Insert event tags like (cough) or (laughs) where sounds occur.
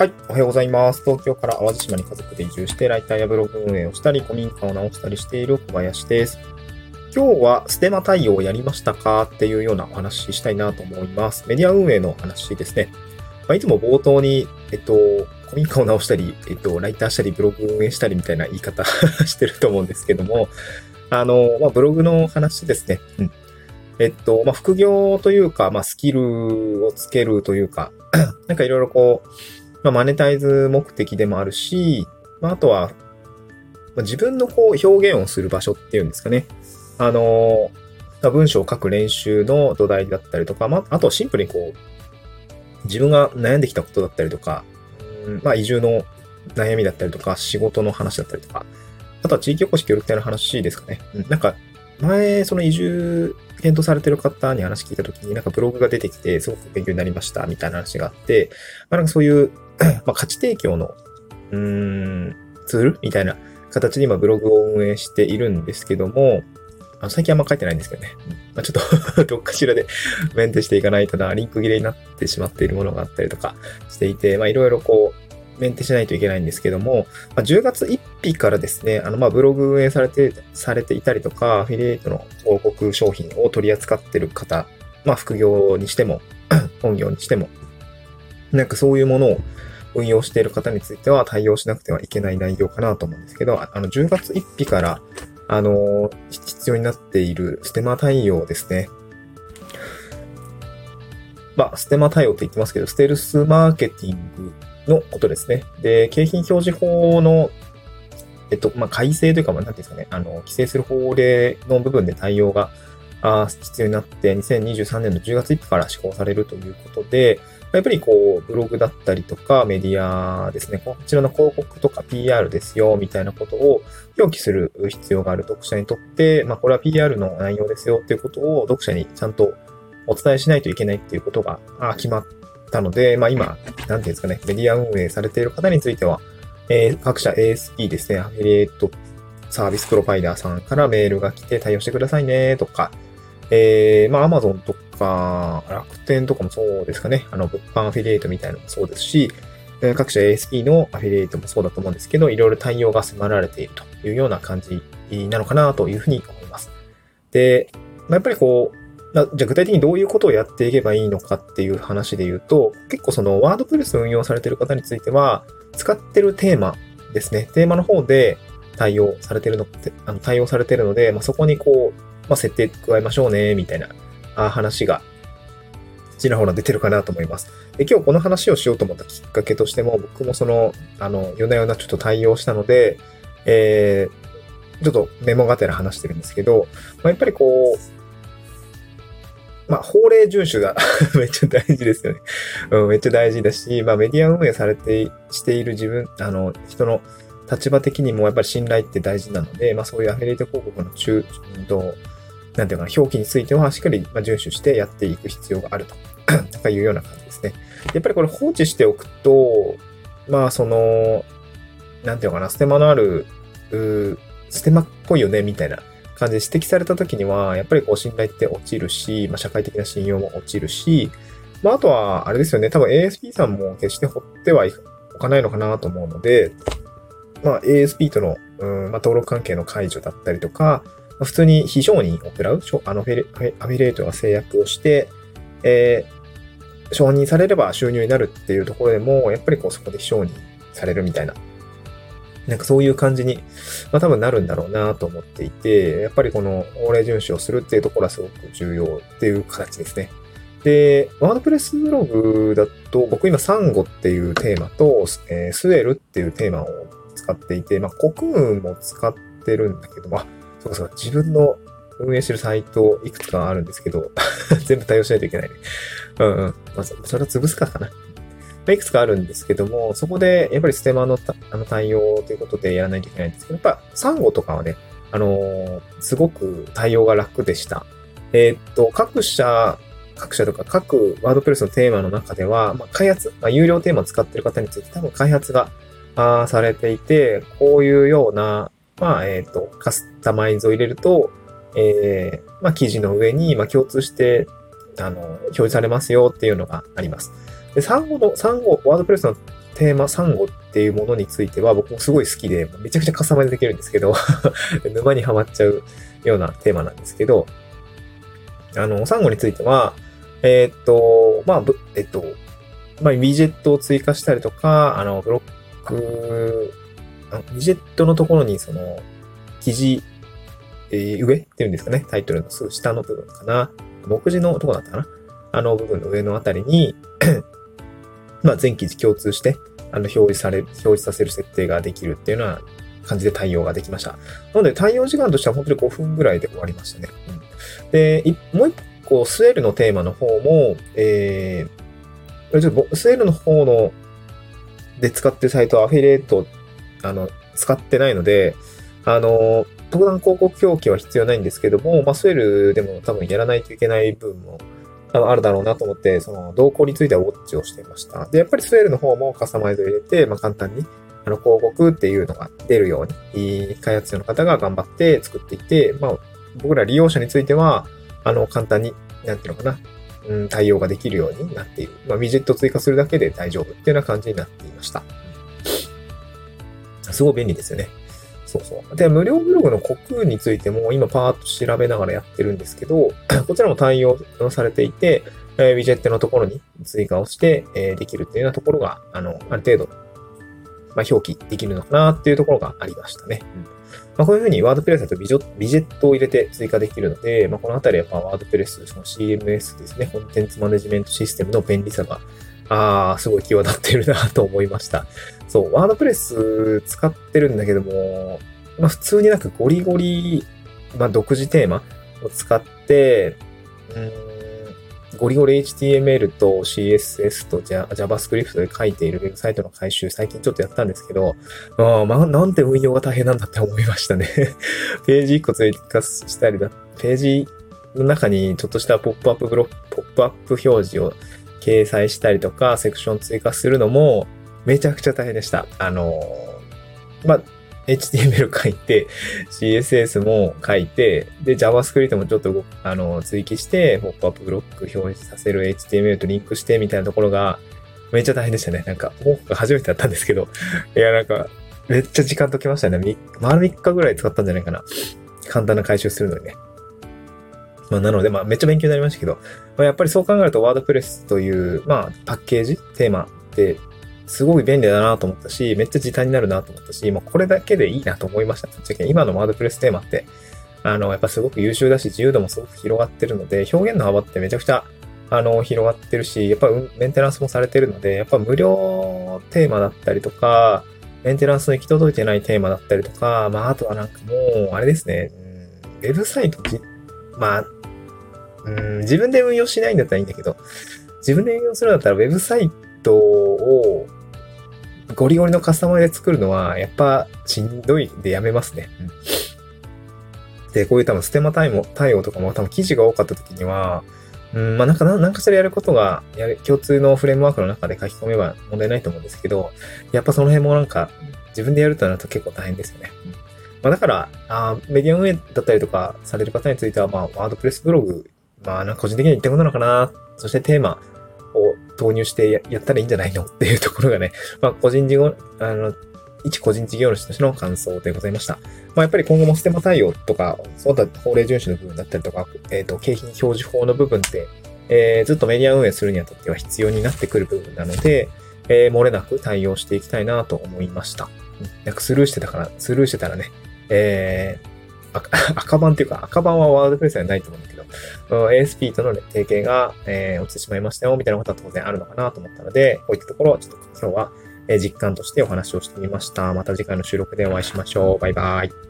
はい。おはようございます。東京から淡路島に家族で移住して、ライターやブログ運営をしたり、古民家を直したりしている小林です。今日はステマ対応をやりましたか？っていうようなお話ししたいなと思います。メディア運営の話ですね。まあ、いつも冒頭に、えっと、古民家を直したり、えっと、ライターしたり、ブログ運営したりみたいな言い方 (laughs) してると思うんですけども、あの、まあ、ブログの話ですね。うん。えっと、まあ、副業というか、まあ、スキルをつけるというか、(clears throat) なんかいろいろこう、まあ、マネタイズ目的でもあるし、まあ、あとは、まあ、自分のこう表現をする場所っていうんですかね。あのー、文章を書く練習の土台だったりとか、まあ、あとはシンプルにこう、自分が悩んできたことだったりとか、うんまあ、移住の悩みだったりとか、仕事の話だったりとか、あとは地域おこし協力隊の話ですかね。うん、なんか、前、その移住検討されてる方に話聞いたときに、なんかブログが出てきて、すごく勉強になりました、みたいな話があって、まあ、なんかそういう (clears throat) まあ、価値提供の、うーん、ツールみたいな形で今ブログを運営しているんですけども、あ最近あんま書いてないんですけどね。まあ、ちょっと (laughs) どっかしらで (laughs) メンテしていかないとな、リンク切れになってしまっているものがあったりとかしていて、まいろいろこう、メンテしないといけないんですけども、まあ、10月1日からですね、あの、ま、ブログ運営されて、されていたりとか、アフィリエイトの広告商品を取り扱っている方、まあ、副業にしても、(clears throat) 本業にしても、なんかそういうものを運用している方については対応しなくてはいけない内容かなと思うんですけど、あの、10月1日から、あの、必要になっているステマ対応ですね。まあ、ステマ対応って言ってますけど、ステルスマーケティングのことですね。で、景品表示法の、えっと、まあ、改正というか、まあ、なんていうんですかね、あの、規制する法令の部分で対応があ必要になって、2023年の10月1日から施行されるということで、やっぱりこう、ブログだったりとかメディアですね、こちらの広告とか PR ですよ、みたいなことを表記する必要がある読者にとって、まあこれは PR の内容ですよっていうことを読者にちゃんとお伝えしないといけないっていうことが決まったので、まあ今、なんていうんですかね、メディア運営されている方については、えー、各社 ASP ですね、アフィリエイトサービスプロバイダーさんからメールが来て対応してくださいね、とか、えー、まあ Amazon とか、楽天とかもそうですかね。あの、物販アフィリエイトみたいなのもそうですし、各社 ASP のアフィリエイトもそうだと思うんですけど、いろいろ対応が迫られているというような感じなのかなというふうに思います。で、まあ、やっぱりこう、じゃあ具体的にどういうことをやっていけばいいのかっていう話で言うと、結構そのワードプレス運用されている方については、使ってるテーマですね。テーマの方で対応されてるの、あの対応されてるので、まあ、そこにこう、まあ、設定加えましょうね、みたいな話がちらほら出てるかなと思います。で、今日この話をしようと思ったきっかけとしても、僕もその、あの、夜な夜なちょっと対応したので、えー、ちょっとメモがてら話してるんですけど、まあ、やっぱりこう、まあ、法令遵守が (laughs) めっちゃ大事ですよね。うん、めっちゃ大事だし、まあ、メディア運営されて、している自分、あの、人の立場的にもやっぱり信頼って大事なので、まあ、そういうアフィリエイト広告の中、うんと、なんていうかな、表記についてはしっかり遵守してやっていく必要があると。(clears throat) いうような感じですね。やっぱりこれ放置しておくと、まあその、なんていうのかな、ステマのある、ステマっぽいよね、みたいな感じで指摘された時には、やっぱりこう信頼って落ちるし、まあ社会的な信用も落ちるし、まああとは、あれですよね、多分 ASP さんも決して放ってはいかないのかなと思うので、まあ ASP との、うんまあ、登録関係の解除だったりとか、まあ、普通に非常に行う、あのアフィリエイトが制約をして、えー、承認されれば収入になるっていうところでも、やっぱりこうそこで非承認されるみたいな、なんかそういう感じに、まあ多分なるんだろうなと思っていて、やっぱりこの法令遵守をするっていうところはすごく重要っていう形ですね。で、ワードプレスブログだと、僕今サンゴっていうテーマと、えー、スエルっていうテーマを使っていて、まあ、国運も使ってるんだけど、まあ、そうそう、自分の運営してるサイトいくつかあるんですけど、(laughs) 全部対応しないといけないね。うんうん。まあ、それは潰すかかな。いくつかあるんですけども、そこでやっぱりステマのあの対応ということでやらないといけないんですけど、やっぱサンゴとかはね、あのー、すごく対応が楽でした。えー、っと、各社、各社とか各ワードプレスのテーマの中では、まあ、開発、まあ、有料テーマを使ってる方について多分開発があされていて、こういうような、まあ、えっ、と、カスタマイズを入れると、えー、まあ、記事の上に、まあ、共通して、あの、表示されますよっていうのがあります。で、産後の、産後、ワードプレスのテーマ、サンゴっていうものについては僕もすごい好きで、めちゃくちゃカスタマイズできるんですけど (laughs) 沼にはまっちゃうようなテーマなんですけど、あの、サンゴについては、えー、っと、まあ、えっと、まあ、ウィジェットを追加したりとか、あの、ブロック、ウィジェットのところにその、記事、えー、上っていうんですかね、タイトルのすぐ下の部分かな。目次のとこだったかなあの部分の上のあたりに (clears throat) まあ、全記事共通して、あの、表示され、表示させる設定ができるっていうような感じで対応ができました。なので、対応時間としては本当に5分ぐらいで終わりましたね。うん、で、もう一個、スウェルのテーマの方も、えー、ちょっとスウェルの方の、で使ってるサイトはアフィリエイト、あの、使ってないので、あの、特段広告表記は必要ないんですけども、まあ、スウェルでも多分やらないといけない部分もあるだろうなと思って、その動向についてはウォッチをしていました。で、やっぱりスウェルの方もカスタマイズを入れて、まあ、簡単にあの広告っていうのが出るように、開発者の方が頑張って作っていて、まあ、僕ら利用者については、あの、簡単に、なんていうのかな、うん、対応ができるようになっている。まあ、ウィジェット追加するだけで大丈夫っていうような感じになっていました。すごい便利ですよね。そうそう。で、無料ブログのコクについても今パーッと調べながらやってるんですけど、(clears throat) こちらも対応されていて、え、ウィジェットのところに追加をして、え、できるっていうようなところが、あの、ある程度、まあ、表記できるのかなっていうところがありましたね。うんまあ、こういうふうにワードプレスだとビジビジェットを入れて追加できるので、まあ、このあたりはやっぱワードプレス、その CMS ですね、コンテンツマネジメントシステムの便利さが、ああ、すごい際立ってるなと思いました。そう、ワードプレス使ってるんだけども、まあ普通になんかゴリゴリ、まあ独自テーマを使って、うん、ゴリゴリ HTML と CSS と JavaScript で書いているウェブサイトの回収、最近ちょっとやったんですけど、あまあ、なんて運用が大変なんだって思いましたね (laughs) ページ1個追加したりだ、ページの中にちょっとしたポップアップブロック、ポップアップ表示を掲載したりとか、セクション追加するのも、めちゃくちゃ大変でした。あのまあ、HTML 書いて、CSS も書いて、で、JavaScript もちょっとあの追記して、ポップアップブロック表示させる HTML とリンクしてみたいなところが、めっちゃ大変でしたね。なんか、僕が初めてやったんですけど、いや、なんか、めっちゃ時間解きましたね。丸3日ぐらい使ったんじゃないかな。簡単な回収するのにね。まあ、なので、まあ、めっちゃ勉強になりましたけど、まあ、やっぱりそう考えると、ワードプレスという、まあ、パッケージ、テーマってすごい便利だなと思ったし、めっちゃ時短になるなと思ったし、もうこれだけでいいなと思いました。今のワードプレステーマって、あの、やっぱすごく優秀だし、自由度もすごく広がってるので、表現の幅ってめちゃくちゃ、あの、広がってるし、やっぱメンテナンスもされてるので、やっぱ無料テーマだったりとか、メンテナンスの行き届いてないテーマだったりとか、まあ、あとはなんかもう、あれですね、ウェブサイト、まあ、うん、自分で運用しないんだったらいいんだけど、自分で運用するんだったらウェブサイトをゴリゴリのカスタマイで作るのは、やっぱしんどいでやめますね。うん、で、こういう多分ステマ対応対応とかも多分記事が多かった時には、うん、まあなんか何かしらやることが、やる、共通のフレームワークの中で書き込めば問題ないと思うんですけど、やっぱその辺もなんか自分でやるとなると結構大変ですよね。まあだから、あメディア運営だったりとかされる方については、まあワードプレスブログ、まあなんか個人的には言ったことなのかな。そしてテーマ、を投入してやったらいいんじゃないのっていうところがね、まあ、個人事業、あの、一個人事業主としての感想でございました。まあ、やっぱり今後もステマ対応とか、そうだ法令遵守の部分だったりとか、えっ、ー、と、景品表示法の部分って、えー、ずっとメディア運営するにあたっては必要になってくる部分なので、えー、漏れなく対応していきたいなと思いました。なんかスルーしてたから、スルーしてたらね、えー、(laughs) 赤番っていうか、赤番はワードプレスではないと思うんだけど、ASP との提携が、えー、落ちてしまいましたよ、みたいなことは当然あるのかなと思ったので、こういったところをちょっと今日は実感としてお話をしてみました。また次回の収録でお会いしましょう。バイバイ。